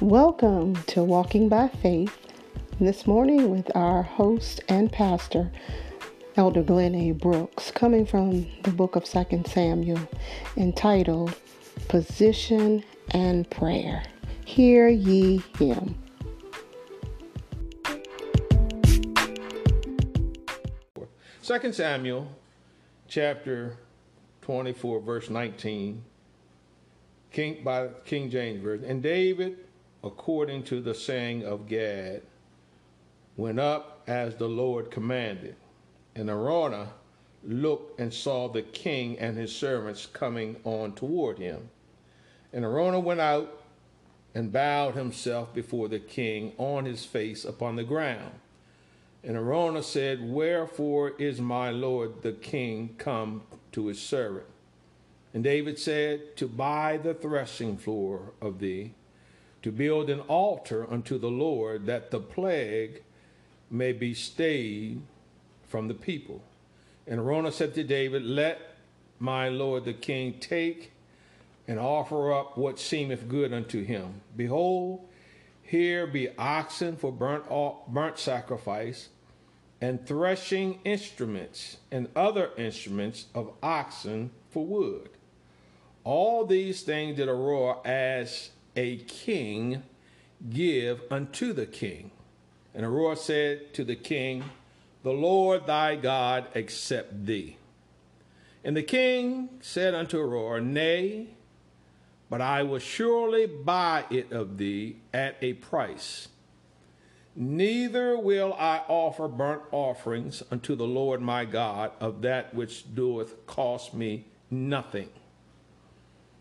Welcome to Walking by Faith. This morning with our host and pastor, Elder Glenn A. Brooks, coming from the book of 2 Samuel, entitled Position and Prayer. Hear ye him. Second Samuel chapter 24, verse 19, King by King James Version. And David according to the saying of Gad, went up as the Lord commanded. And Araunah looked and saw the king and his servants coming on toward him. And Araunah went out and bowed himself before the king on his face upon the ground. And Araunah said, Wherefore is my lord the king come to his servant? And David said, To buy the threshing floor of thee to build an altar unto the Lord, that the plague may be stayed from the people. And Araunah said to David, Let my lord the king take and offer up what seemeth good unto him. Behold, here be oxen for burnt, burnt sacrifice, and threshing instruments, and other instruments of oxen for wood. All these things did Araunah as a king give unto the king. And Araunah said to the king, The Lord thy God accept thee. And the king said unto Araunah, Nay, but I will surely buy it of thee at a price. Neither will I offer burnt offerings unto the Lord my God of that which doeth cost me nothing.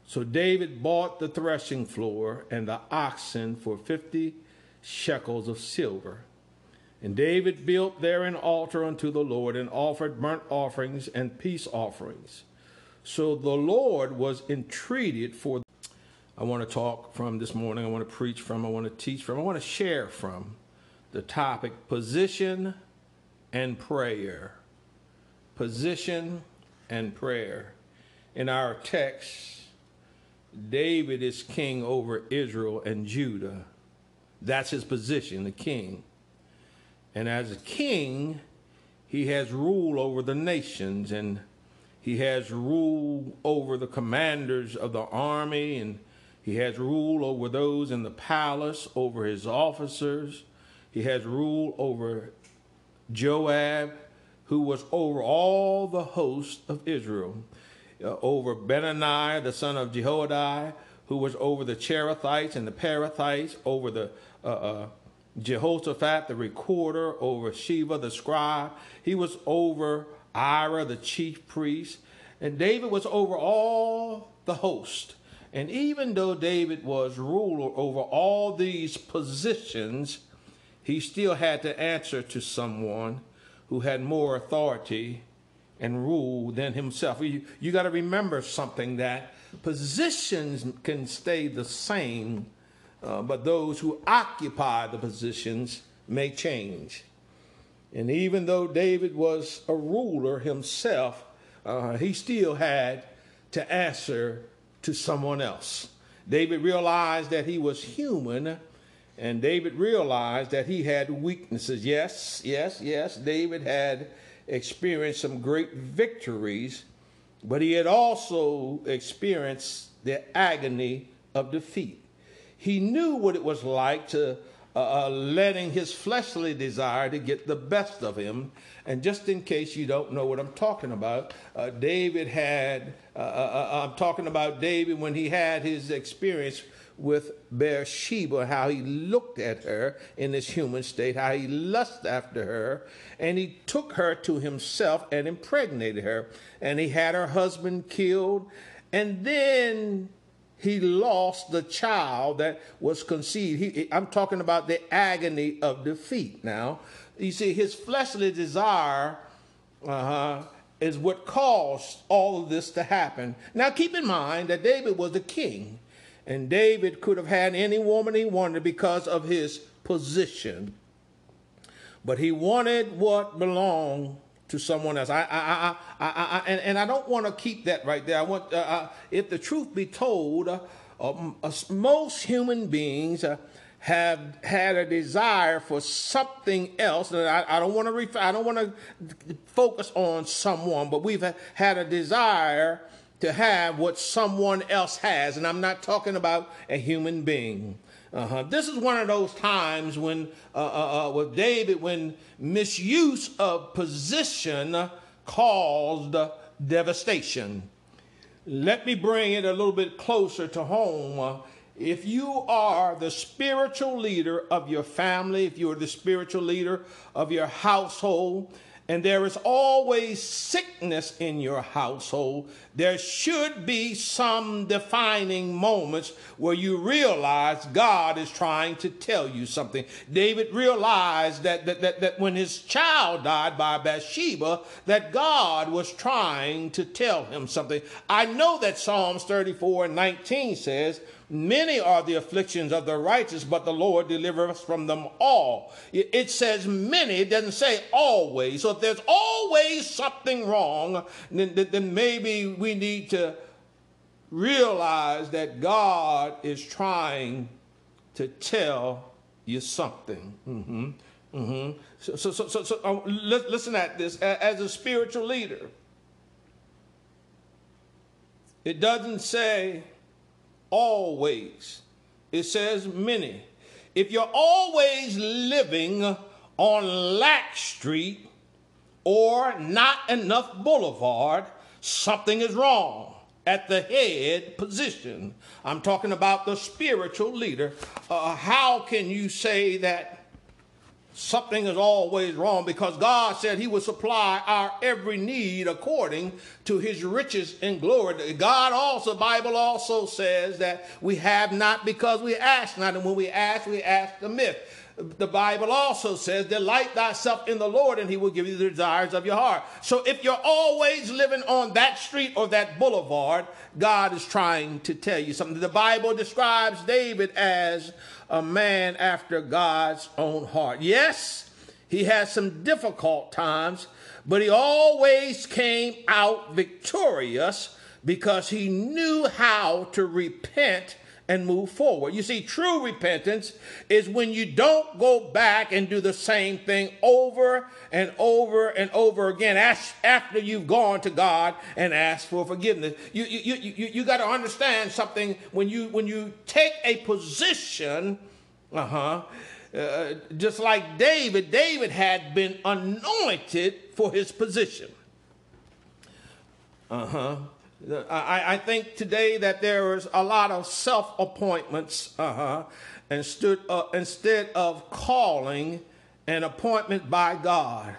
So David bought the threshing floor and the oxen for 50 shekels of silver. And David built there an altar unto the Lord and offered burnt offerings and peace offerings. So the Lord was entreated for. I want to talk from this morning. I want to preach from. I want to teach from. I want to share from the topic position and prayer. Position and prayer. In our text, David is king over Israel and Judah. That's his position, the king. And as a king, he has rule over the nations and he has rule over the commanders of the army and he has rule over those in the palace, over his officers. He has rule over Joab, who was over all the host of Israel over Benaiah, the son of Jehoiada, who was over the Cherethites and the Perethites, over the uh, uh, Jehoshaphat, the recorder, over Sheba, the scribe. He was over Ira, the chief priest. And David was over all the host. And even though David was ruler over all these positions, he still had to answer to someone who had more authority and rule than himself. You, you got to remember something that positions can stay the same, uh, but those who occupy the positions may change. And even though David was a ruler himself, uh, he still had to answer to someone else. David realized that he was human, and David realized that he had weaknesses. Yes, yes, yes, David had experienced some great victories, but he had also experienced the agony of defeat. He knew what it was like to uh, uh, letting his fleshly desire to get the best of him. And just in case you don't know what I'm talking about, uh, David had, uh, uh, uh, I'm talking about David when he had his experience with Bathsheba, how he looked at her in this human state, how he lusted after her, and he took her to himself and impregnated her, and he had her husband killed, and then he lost the child that was conceived. He, I'm talking about the agony of defeat now. You see, his fleshly desire uh-huh, is what caused all of this to happen. Now, keep in mind that David was the king. And David could have had any woman he wanted because of his position. But he wanted what belonged to someone else. I, I, I, I, and, and I don't want to keep that right there. I want, uh, uh, if the truth be told, uh, uh, most human beings have had a desire for something else. And I, don't want to I don't want to focus on someone, but we've had a desire to have what someone else has. And I'm not talking about a human being. Uh-huh. This is one of those times when, uh, uh, uh with David, when misuse of position caused devastation. Let me bring it a little bit closer to home. If you are the spiritual leader of your family, if you are the spiritual leader of your household, and there is always sickness in your household, there should be some defining moments where you realize God is trying to tell you something. David realized that, that, that, that when his child died by Bathsheba, that God was trying to tell him something. I know that Psalms 34 and 19 says, Many are the afflictions of the righteous, but the Lord delivers us from them all. It says many, it doesn't say always. So if there's always something wrong, then, then maybe we need to realize that God is trying to tell you something. Mm-hmm. Mm-hmm. So, so, so, so, so um, listen at this. As a spiritual leader, it doesn't say always. It says many. If you're always living on Lack Street or not enough Boulevard, something is wrong at the head position. I'm talking about the spiritual leader. Uh, how can you say that something is always wrong because God said he would supply our every need according to his riches and glory. God also, Bible also says that we have not because we ask not. And when we ask, we ask the myth. The Bible also says, Delight thyself in the Lord, and he will give you the desires of your heart. So if you're always living on that street or that boulevard, God is trying to tell you something. The Bible describes David as a man after God's own heart. Yes, he had some difficult times, but he always came out victorious because he knew how to repent and move forward. You see, true repentance is when you don't go back and do the same thing over and over and over again after you've gone to God and asked for forgiveness. You, you, you, you, you got to understand something when you, when you take a position, uh-huh, uh, just like David, David had been anointed for his position. Uh-huh. I, I think today that there is a lot of self appointments uh-huh, instead, uh, instead of calling an appointment by God.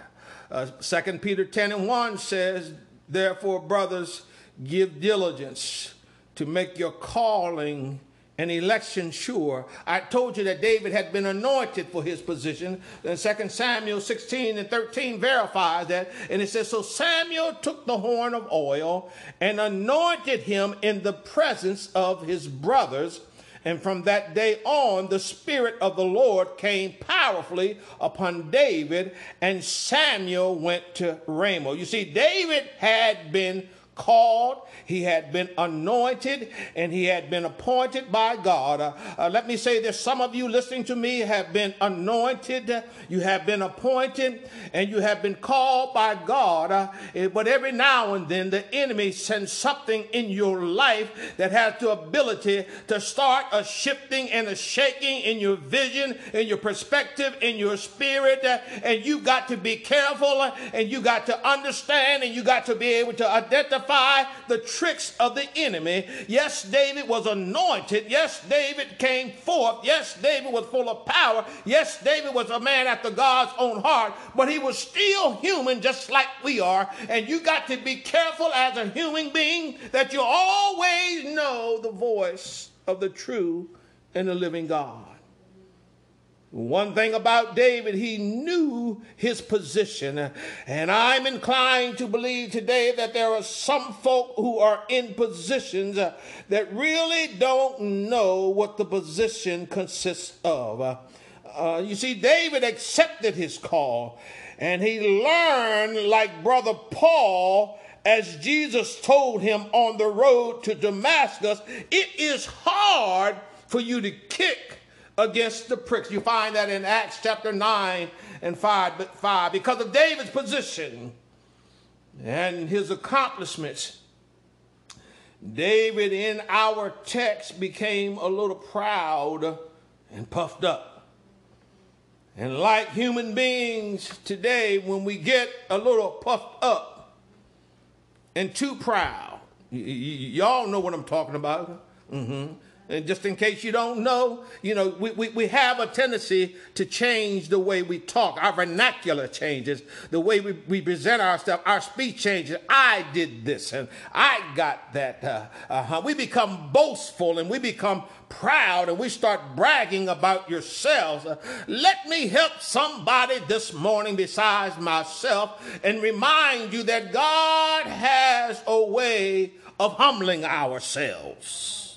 Uh, 2 Peter 10 and 1 says, Therefore, brothers, give diligence to make your calling and election sure. I told you that David had been anointed for his position. And 2 Samuel 16 and 13 verifies that. And it says, So Samuel took the horn of oil and anointed him in the presence of his brothers. And from that day on, the Spirit of the Lord came powerfully upon David, and Samuel went to Ramah. You see, David had been called, he had been anointed, and he had been appointed by God. Uh, uh, let me say this some of you listening to me have been anointed, you have been appointed, and you have been called by God. Uh, but every now and then, the enemy sends something in your life that has the ability to start a shifting and a shaking in your vision, in your perspective, in your spirit. And you got to be careful, and you got to understand, and you got to be able to identify the tricks of the enemy. Yes, David was anointed. Yes, David came forth. Yes, David was full of power. Yes, David was a man after God's own heart, but he was still human just like we are. And you got to be careful as a human being that you always know the voice of the true and the living God. One thing about David, he knew his position. And I'm inclined to believe today that there are some folk who are in positions that really don't know what the position consists of. Uh, you see, David accepted his call and he learned, like Brother Paul, as Jesus told him on the road to Damascus, it is hard for you to kick against the pricks. You find that in Acts chapter 9 and 5, 5 because of David's position and his accomplishments. David in our text became a little proud and puffed up. And like human beings today, when we get a little puffed up and too proud, y'all know what I'm talking about. Mm-hmm. And just in case you don't know, you know, we, we, we have a tendency to change the way we talk. Our vernacular changes, the way we, we present ourselves, our speech changes. I did this and I got that. Uh, uh-huh. We become boastful and we become proud and we start bragging about yourselves. Uh, let me help somebody this morning besides myself and remind you that God has a way of humbling ourselves.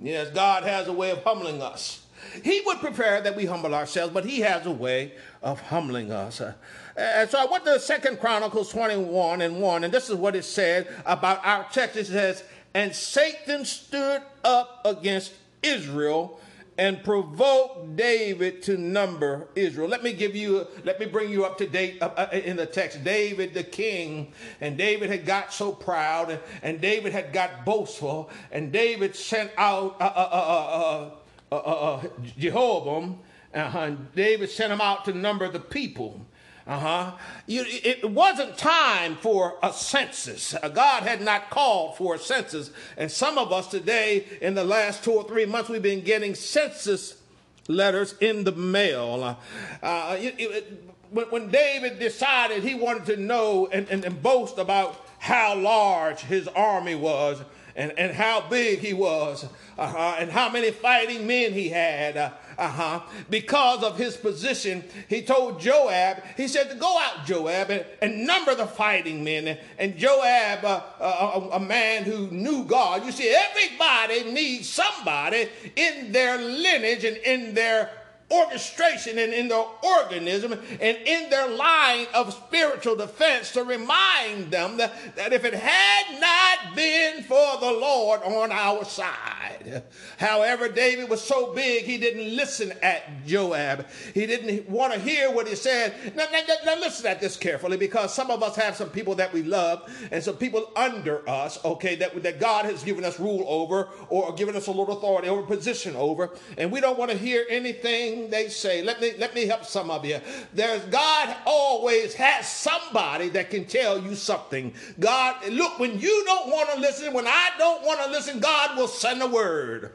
Yes, God has a way of humbling us. He would prepare that we humble ourselves, but he has a way of humbling us. Uh, and so I went to Second Chronicles 21 and 1, and this is what it said about our text. It says, And Satan stood up against Israel and provoke David to number Israel. Let me give you, let me bring you up to date uh, uh, in the text. David, the king, and David had got so proud, and, David had got boastful, and David sent out uh, uh, uh, uh Jehoram, and David sent him out to number the people. Uh-huh. You, it wasn't time for a census. Uh, God had not called for a census. And some of us today, in the last two or three months, we've been getting census letters in the mail. Uh, uh, it, it, when, David decided he wanted to know and, and, and boast about how large his army was, and, and how big he was uh-huh, and how many fighting men he had. Uh, uh-huh. Because of his position, he told Joab, he said, to go out, Joab, and, and number the fighting men. And Joab, uh, uh, a, a man who knew God, you see, everybody needs somebody in their lineage and in their orchestration and in their organism and in their line of spiritual defense to remind them that, that if it had not been for the Lord on our side. However, David was so big, he didn't listen at Joab. He didn't want to hear what he said. Now, now, now listen at this carefully because some of us have some people that we love and some people under us, okay, that, that God has given us rule over or given us a little authority over, position over, and we don't want to hear anything they say. Let me let me help some of you. There's God always has somebody that can tell you something. God, look, when you don't want to listen, when I don't want to listen, God will send a word.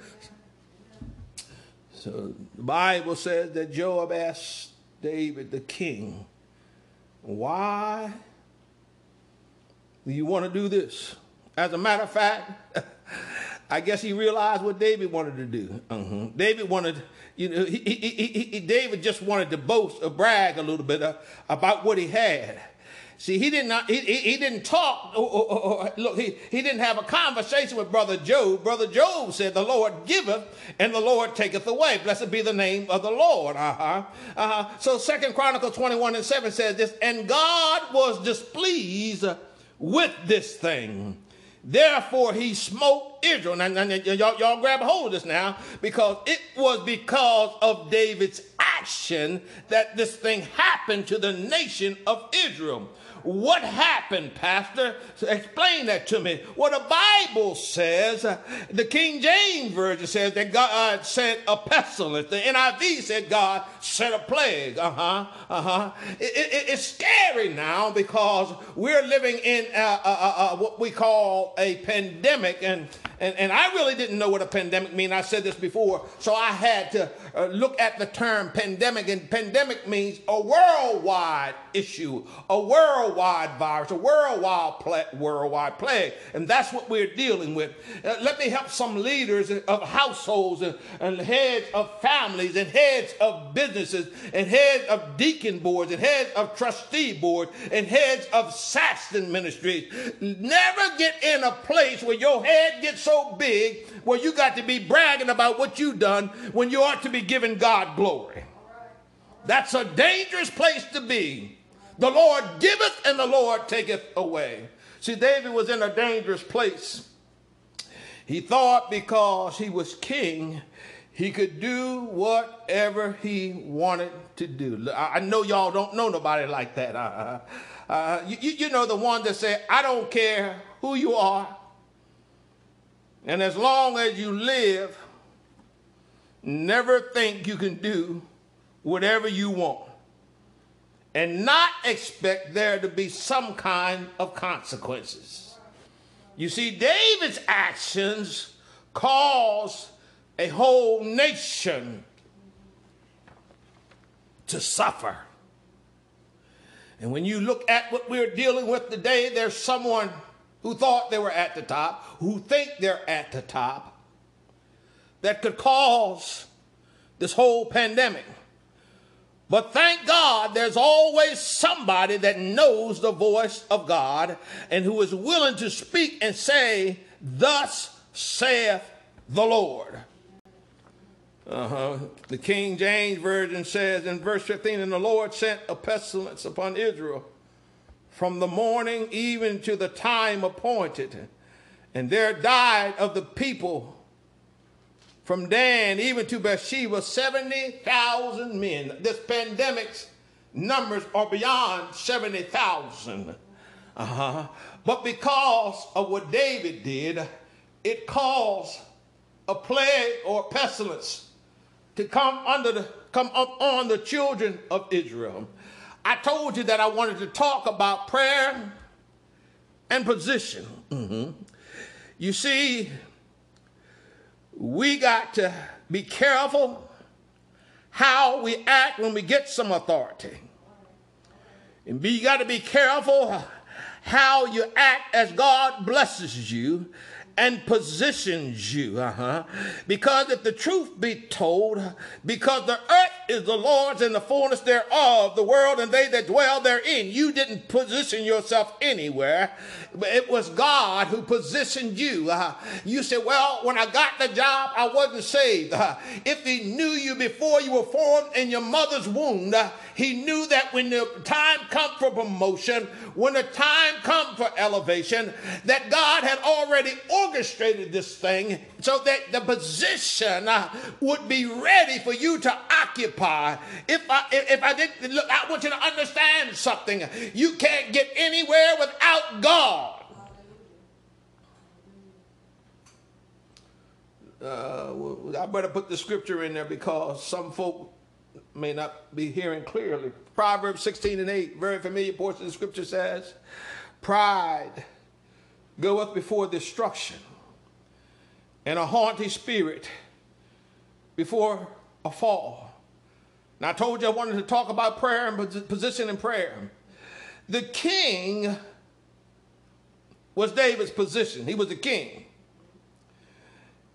So the Bible says that Job asked David the king, Why do you want to do this? As a matter of fact, I guess he realized what David wanted to do. Uh-huh. David wanted you know, he, he, he, David just wanted to boast or brag a little bit uh, about what he had. See, he did not. He, he, didn't talk. Or, or, or, look, he, he didn't have a conversation with brother Job. Brother Job said, "The Lord giveth, and the Lord taketh away. Blessed be the name of the Lord." Uh huh. Uh huh. So, Second Chronicles twenty-one and seven says this, and God was displeased with this thing. Therefore, he smote Israel. Now, now, y'all, y'all grab a hold of this now because it was because of David's action that this thing happened to the nation of Israel. What happened, Pastor? Explain that to me. What the Bible says, the King James Version says that God uh, sent a pestilence. The NIV said God sent a plague. Uh huh. Uh huh. It, it, it's scary now because we're living in uh, uh, uh, what we call a pandemic, and, and and I really didn't know what a pandemic means. I said this before, so I had to look at the term pandemic, and pandemic means a worldwide issue, a worldwide virus, a worldwide, worldwide plague. And that's what we're dealing with. Uh, let me help some leaders of households and, and heads of families and heads of businesses and heads of deacon boards and heads of trustee boards and heads of Saxton ministries. Never get in a place where your head gets so big where you got to be bragging about what you've done when you ought to be giving God glory. That's a dangerous place to be. The Lord giveth and the Lord taketh away. See, David was in a dangerous place. He thought because he was king, he could do whatever he wanted to do. I know y'all don't know nobody like that. Uh, uh, you, you know the one that say, I don't care who you are. And as long as you live, never think you can do whatever you want and not expect there to be some kind of consequences. You see, David's actions caused a whole nation to suffer. And when you look at what we're dealing with today, there's someone who thought they were at the top, who think they're at the top, that could cause this whole pandemic. But thank God there's always somebody that knows the voice of God and who is willing to speak and say, Thus saith the Lord. Uh-huh. The King James Version says in verse 15, And the Lord sent a pestilence upon Israel from the morning even to the time appointed. And there died of the people from Dan even to Beersheba 70,000 men. This pandemic's numbers are beyond 70,000. Uh-huh. But because of what David did, it caused a plague or pestilence to come under the come up on the children of Israel. I told you that I wanted to talk about prayer and position. Mm-hmm. You see, we got to be careful how we act when we get some authority. And be, you got to be careful how you act as God blesses you and positions you. Uh-huh. Because if the truth be told, because the earth is the Lord's and the fullness thereof, the world and they that dwell therein, you didn't position yourself anywhere. It was God who positioned you. Uh, you said, Well, when I got the job, I wasn't saved. Uh, if He knew you before you were formed in your mother's womb, uh, He knew that when the time comes for promotion, when the time comes for elevation, that God had already orchestrated this thing so that the position uh, would be ready for you to occupy. If I, if I didn't look, I want you to understand something. You can't get anywhere without God. Uh, I better put the scripture in there because some folk may not be hearing clearly. Proverbs 16 and 8, very familiar portion of the scripture says, Pride goeth before destruction, and a haughty spirit before a fall. Now, I told you I wanted to talk about prayer and position in prayer. The king was David's position, he was the king.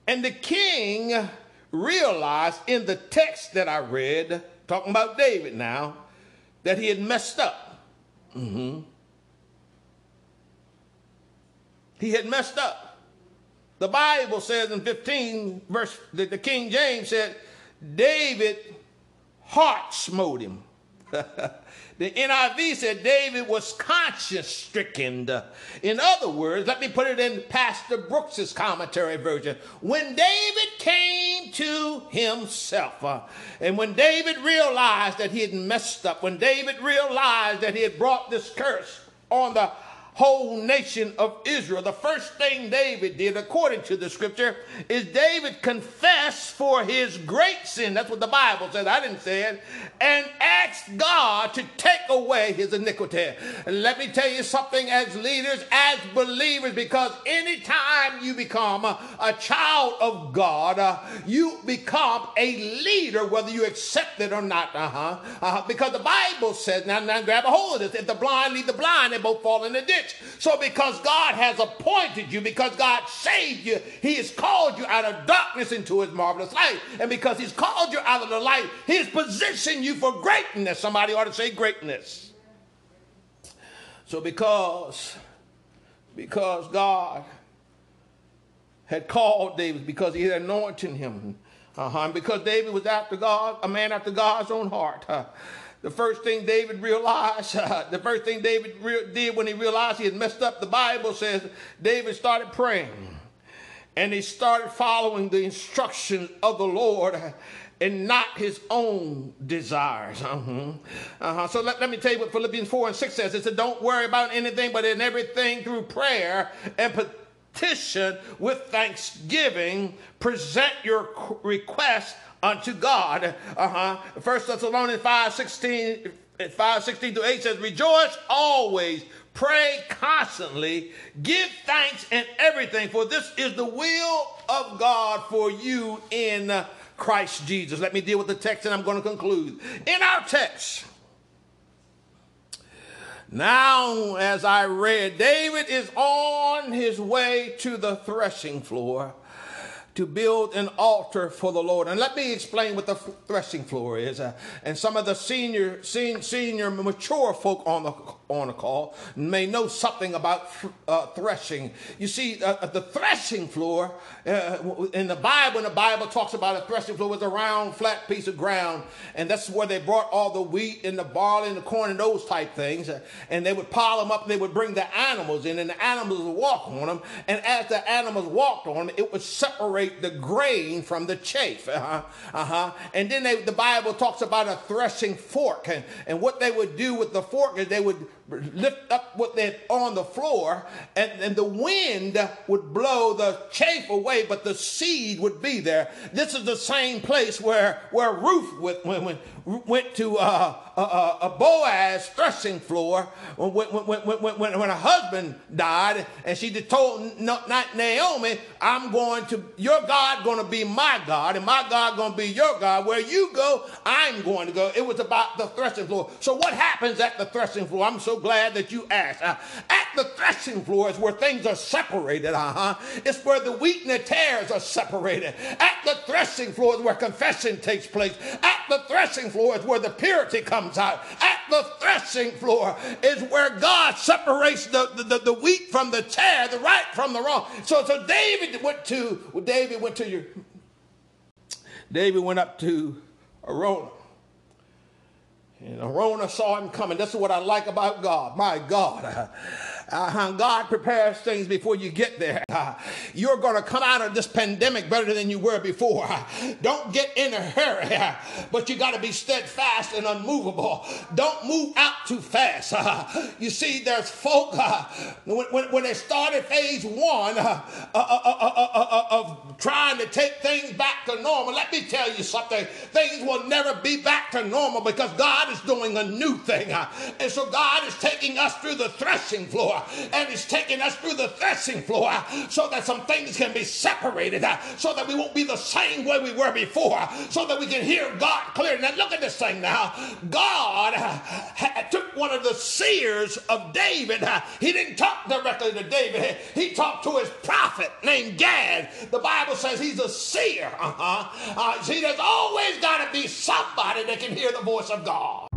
And the king realized in the text that I read, talking about David now, that he had messed up. Mm-hmm. He had messed up. The Bible says in 15, verse, that the King James said, David heart smote him. The NIV said David was conscience stricken. In other words, let me put it in Pastor Brooks's commentary version. When David came to himself, uh, and when David realized that he had messed up, when David realized that he had brought this curse on the whole nation of Israel. The first thing David did, according to the scripture, is David confessed for his great sin. That's what the Bible says. I didn't say it. And asked God to take away his iniquity. And let me tell you something as leaders, as believers, because anytime you become a, child of God, uh, you become a leader, whether you accept it or not. Uh-huh. uh-huh. Because the Bible says, now, now grab a hold of this. If the blind lead the blind, they both fall in the ditch. So, because God has appointed you, because God saved you, He has called you out of darkness into His marvelous light. And because He's called you out of the light, He's positioned you for greatness. Somebody ought to say greatness. So, because, because God had called David, because He had anointed him, uh-huh, and because David was after God, a man after God's own heart. Uh, the first thing David realized, uh, the first thing David re- did when he realized he had messed up, the Bible says David started praying and he started following the instructions of the Lord and not his own desires. Uh-huh. Uh-huh. So let, let me tell you what Philippians 4 and 6 says. It said, Don't worry about anything, but in everything through prayer and petition with thanksgiving, present your request unto God. Uh-huh. First Thessalonians 5 16, 5 16 to 8 says, Rejoice always, pray constantly, give thanks in everything, for this is the will of God for you in Christ Jesus. Let me deal with the text and I'm going to conclude. In our text, now, as I read, David is on his way to the threshing floor to build an altar for the Lord. And let me explain what the threshing floor is. Uh, and some of the senior, senior, senior, mature folk on the on the call may know something about uh, threshing. You see, uh, the threshing floor uh, in the Bible, the Bible talks about a threshing floor, was a round, flat piece of ground, and that's where they brought all the wheat and the barley and the corn and those type things. Uh, and they would pile them up. And they would bring the animals in, and the animals would walk on them. And as the animals walked on them, it would separate separate the grain from the chaff. Uh-huh, uh-huh. And then they, the Bible talks about a threshing fork. And, and what they would do with the fork is they would lift up what they on the floor, and, and the wind would blow the chaff away, but the seed would be there. This is the same place where, where Ruth went, went, to uh, a, a, Boaz threshing floor when, when, when, when, when her husband died, and she told not Naomi, I'm going to, your God going to be my God, and my God going to be your God. Where you go, I'm going to go. It was about the threshing floor. So what happens at the threshing floor? I'm so glad that you asked. Uh, at the threshing floor is where things are separated. Uh-huh. It's where the wheat and the tares are separated. At the threshing floor is where confession takes place. At the threshing floor is where the purity comes out. At the threshing floor is where God separates the, the, the, wheat from the tare, the right from the wrong. So, so David went to, well, David went to your, David went up to Araunah and Araunah saw him coming. This is what I like about God. My God. Uh, God prepares things before you get there. Uh, you're going to come out of this pandemic better than you were before. Uh, don't get in a hurry, uh, but you got to be steadfast and unmovable. Don't move out too fast. Uh, you see, there's folk, uh, when, when, when, they started phase one of trying to take things back to normal, let me tell you something. Things will never be back to normal because God is doing a new thing. and so God is taking us through the threshing floor and He's taking us through the threshing floor so that some things can be separated, so that we won't be the same way we were before, so that we can hear God clearly. Now, look at this thing now. God took one of the seers of David. He didn't talk directly to David, he talked to his prophet named Gad. The Bible says he's a seer. Uh-huh. Uh, see, there's always got to be somebody that can hear the voice of God.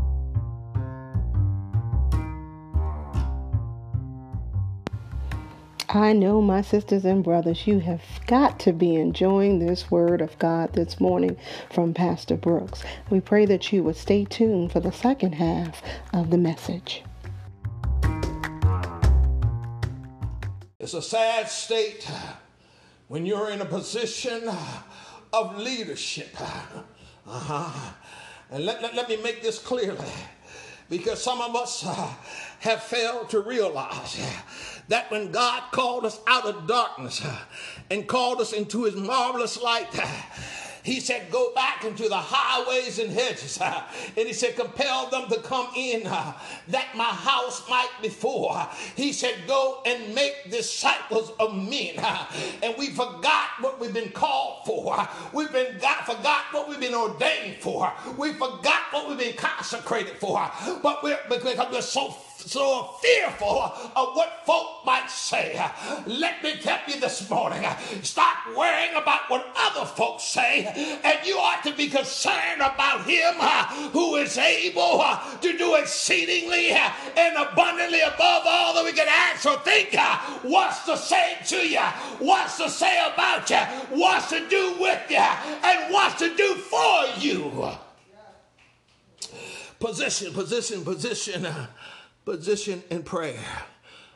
I know, my sisters and brothers, you have got to be enjoying this word of God this morning from Pastor Brooks. We pray that you would stay tuned for the second half of the message. It's a sad state when you're in a position of leadership. Uh-huh. And let, let, let me make this clearly because some of us uh, have failed to realize that when God called us out of darkness uh, and called us into his marvelous light, uh, he said, Go back into the highways and hedges. Uh, and he said, Compel them to come in that my house might be full. He said, Go and make disciples of men. And we forgot what we've been called for. We've been got, forgot what we've been ordained for. We forgot what we've been consecrated for. But we're because we're so so fearful of what folk might say. Let me tell you this morning stop worrying about what other folks say, and you ought to be concerned about Him who is able to do exceedingly and abundantly above all that we can ask or think. What's to say to you? What's to say about you? What's to do with you? And what's to do for you? position, position, position, position in prayer.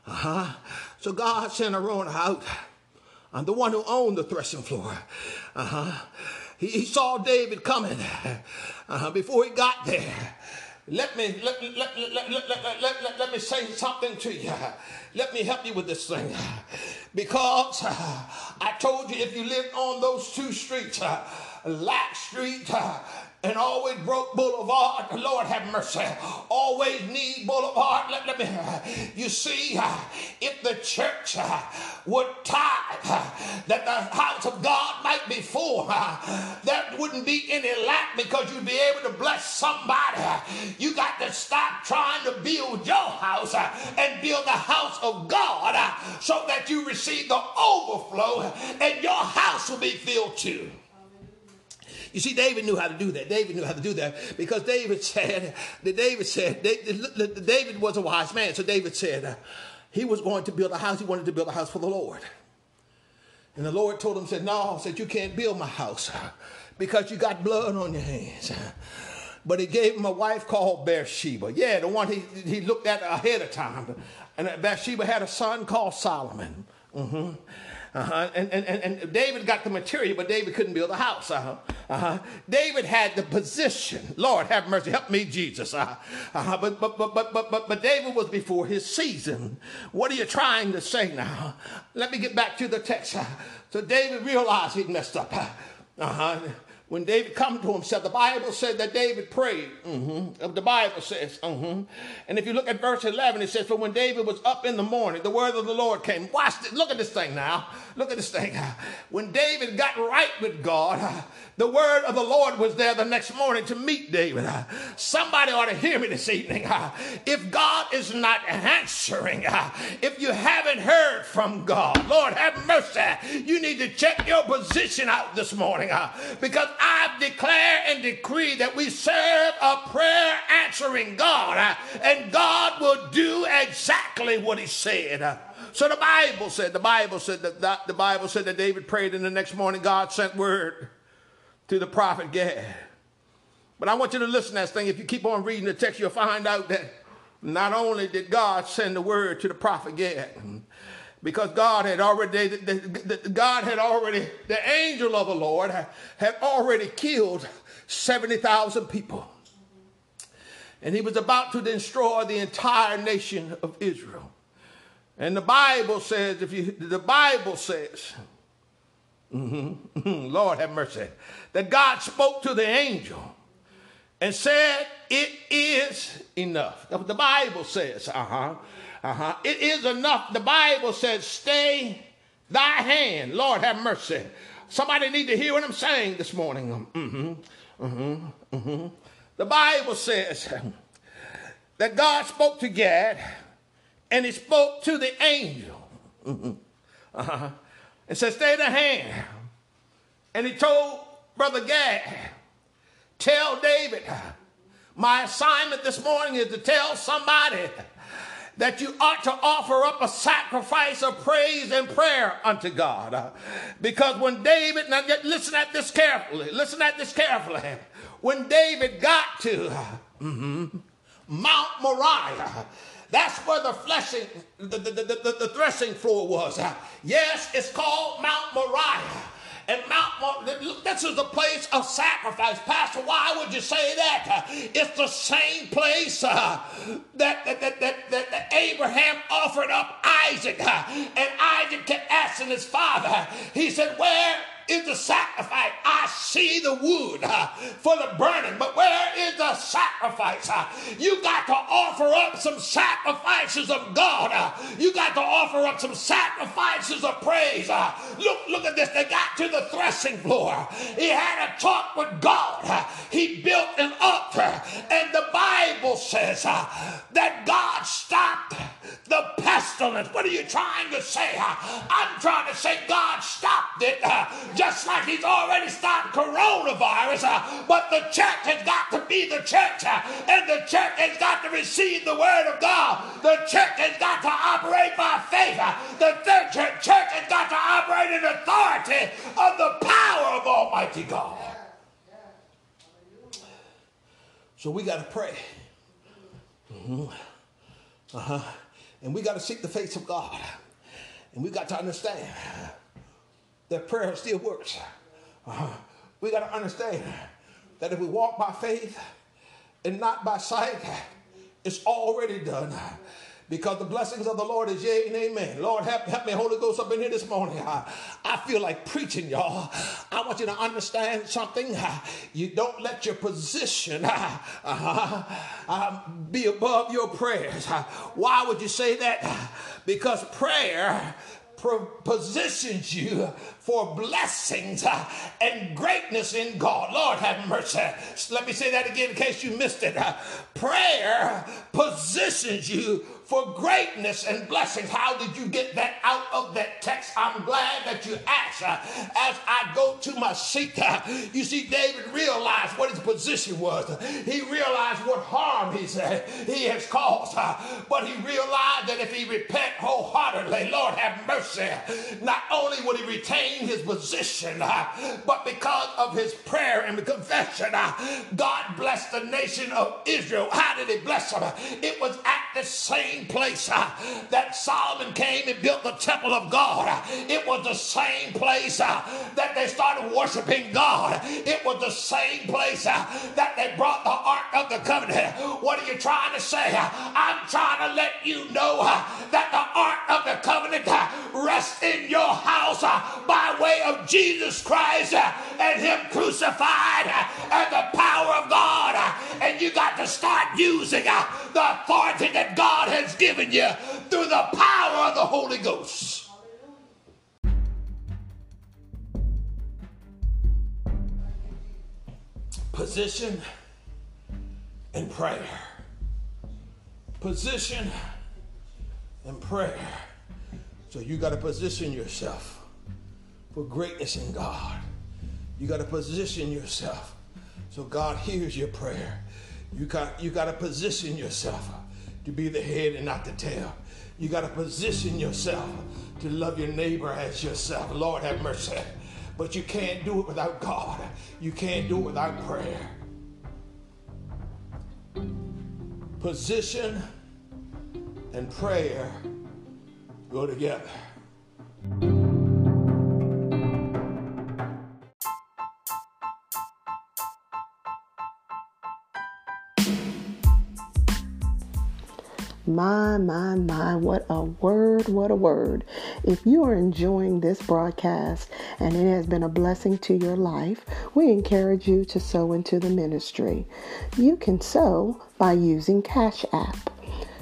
Uh-huh. So God sent Araunah, uh, the one who owned the threshing floor. Uh-huh. He, he saw David coming uh-huh. before he got there. Let me let, let, let, let, let, let, let, let me say something to you. Let me help you with this thing. Because uh, I told you if you lived on those two streets, uh, Lack Street uh, and always broke boulevard. Lord have mercy. Always need boulevard. Let, let me. You see, if the church would tithe, that the house of God might be full, that wouldn't be any lack because you'd be able to bless somebody. You got to stop trying to build your house and build the house of God so that you receive the overflow and your house will be filled too. You see, David knew how to do that. David knew how to do that because David said, that David said, David was a wise man. So David said, uh, he was going to build a house. He wanted to build a house for the Lord. And the Lord told him, said, no, said, you can't build my house because you got blood on your hands. But he gave him a wife called Bathsheba. Yeah, the one he, he looked at ahead of time. And Bathsheba had a son called Solomon. Mm-hmm. Uh-huh. And, and, and and David got the material, but David couldn't build a house. Uh-huh. Uh-huh. David had the position. Lord, have mercy. Help me, Jesus. Uh-huh. Uh-huh. But, but, but, but, but, but, but David was before his season. What are you trying to say now? Let me get back to the text. So David realized he'd messed up. Uh-huh when David come to himself, the Bible said that David prayed. Mm-hmm. The Bible says, mm-hmm. and if you look at verse 11, it says, For when David was up in the morning, the word of the Lord came. Watch this. Look at this thing now. Look at this thing. When David got right with God, the word of the Lord was there the next morning to meet David. Somebody ought to hear me this evening. If God is not answering, if you haven't heard from God, Lord have mercy. You need to check your position out this morning because I declare and decree that we serve a prayer answering God, uh, and God will do exactly what He said. Uh, so the Bible said, the Bible said that the Bible said that David prayed, and the next morning God sent word to the prophet Gad. But I want you to listen to this thing. If you keep on reading the text, you'll find out that not only did God send the word to the prophet Gad, because God had already, the, the, the, God had already, the angel of the Lord had already killed 70,000 people. And he was about to destroy the entire nation of Israel. And the Bible says, if you, the Bible says, mm-hmm, Lord have mercy, that God spoke to the angel and said, It is enough. The Bible says, uh huh. Uh-huh. It is enough. The Bible says, stay thy hand. Lord have mercy. Somebody need to hear what I'm saying this morning. Mm-hmm. Mm-hmm. Mm-hmm. The Bible says that God spoke to Gad and he spoke to the angel. Mm-hmm. Uh-huh. And said, stay the hand. And he told Brother Gad, tell David, my assignment this morning is to tell somebody that you ought to offer up a sacrifice of praise and prayer unto God. Because when David, now listen at this carefully, listen at this carefully. When David got to mm-hmm, Mount Moriah, that's where the fleshing, the, the, the, the, threshing floor was. Yes, it's called Mount Moriah. And Mount, this is the place of sacrifice. Pastor, why would you say that? It's the same place uh, that, that, that, that, that Abraham offered up Isaac. Uh, and Isaac kept asking his father, he said, Where is the sacrifice. I see the wood uh, for the burning, but where is the sacrifice? Uh, you got to offer up some sacrifices of God. Uh, you got to offer up some sacrifices of praise. Uh, look, look at this. They got to the threshing floor. He had a talk with God. Uh, he built an altar, and the Bible says uh, that God stopped the pestilence. What are you trying to say? I'm trying to say God stopped it just like he's already stopped coronavirus. Uh, but the church has got to be the church, uh, and the church has got to receive the word of God. The church has got to operate by faith. Uh, the church, church has got to operate in authority of the power of Almighty God. So we got to pray. Mm-hmm. Uh-huh. And we got to seek the face of God. And we got to understand that prayer still works. Uh-huh. We got to understand that if we walk by faith and not by sight, it's already done because the blessings of the Lord is yea and amen. Lord, help, help me, Holy Ghost, up in here this morning. I, I feel like preaching, y'all. I want you to understand something. You don't let your position uh, uh, be above your prayers. Why would you say that? Because prayer positions you for blessings uh, and greatness in God. Lord have mercy. Let me say that again in case you missed it. Prayer positions you for greatness and blessings. How did you get that out of that text? I'm glad that you asked. Uh, as I go to my seat, uh, you see, David realized what his position was. He realized what harm he said he has caused, uh, but he realized that if he repent wholeheartedly, Lord have mercy, not only would he retain his position, but because of his prayer and confession, God blessed the nation of Israel. How did he bless them? It was at the same same place uh, that Solomon came and built the temple of God. It was the same place uh, that they started worshiping God. It was the same place uh, that they brought the Ark of the Covenant. What are you trying to say? I'm trying to let you know uh, that the Ark of the Covenant uh, rests in your house uh, by way of Jesus Christ and Him crucified and the power of God. And you got to start using the authority that God has given you through the power of the Holy Ghost. Position and prayer. Position and prayer. So you got to position yourself for greatness in God. You got to position yourself so God hears your prayer. You got you got to position yourself to be the head and not the tail. You got to position yourself to love your neighbor as yourself. Lord have mercy. But you can't do it without God. You can't do it without prayer. Position and prayer go together. My, my, my, what a word, what a word. If you are enjoying this broadcast and it has been a blessing to your life, we encourage you to sow into the ministry. You can sow by using Cash App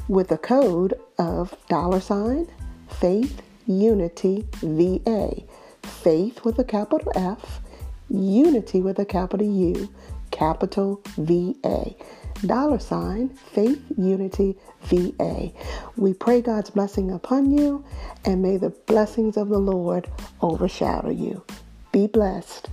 with a code of dollar sign Faith Unity VA. Faith with a capital F, Unity with a capital U, capital VA dollar sign Faith Unity VA. We pray God's blessing upon you and may the blessings of the Lord overshadow you. Be blessed.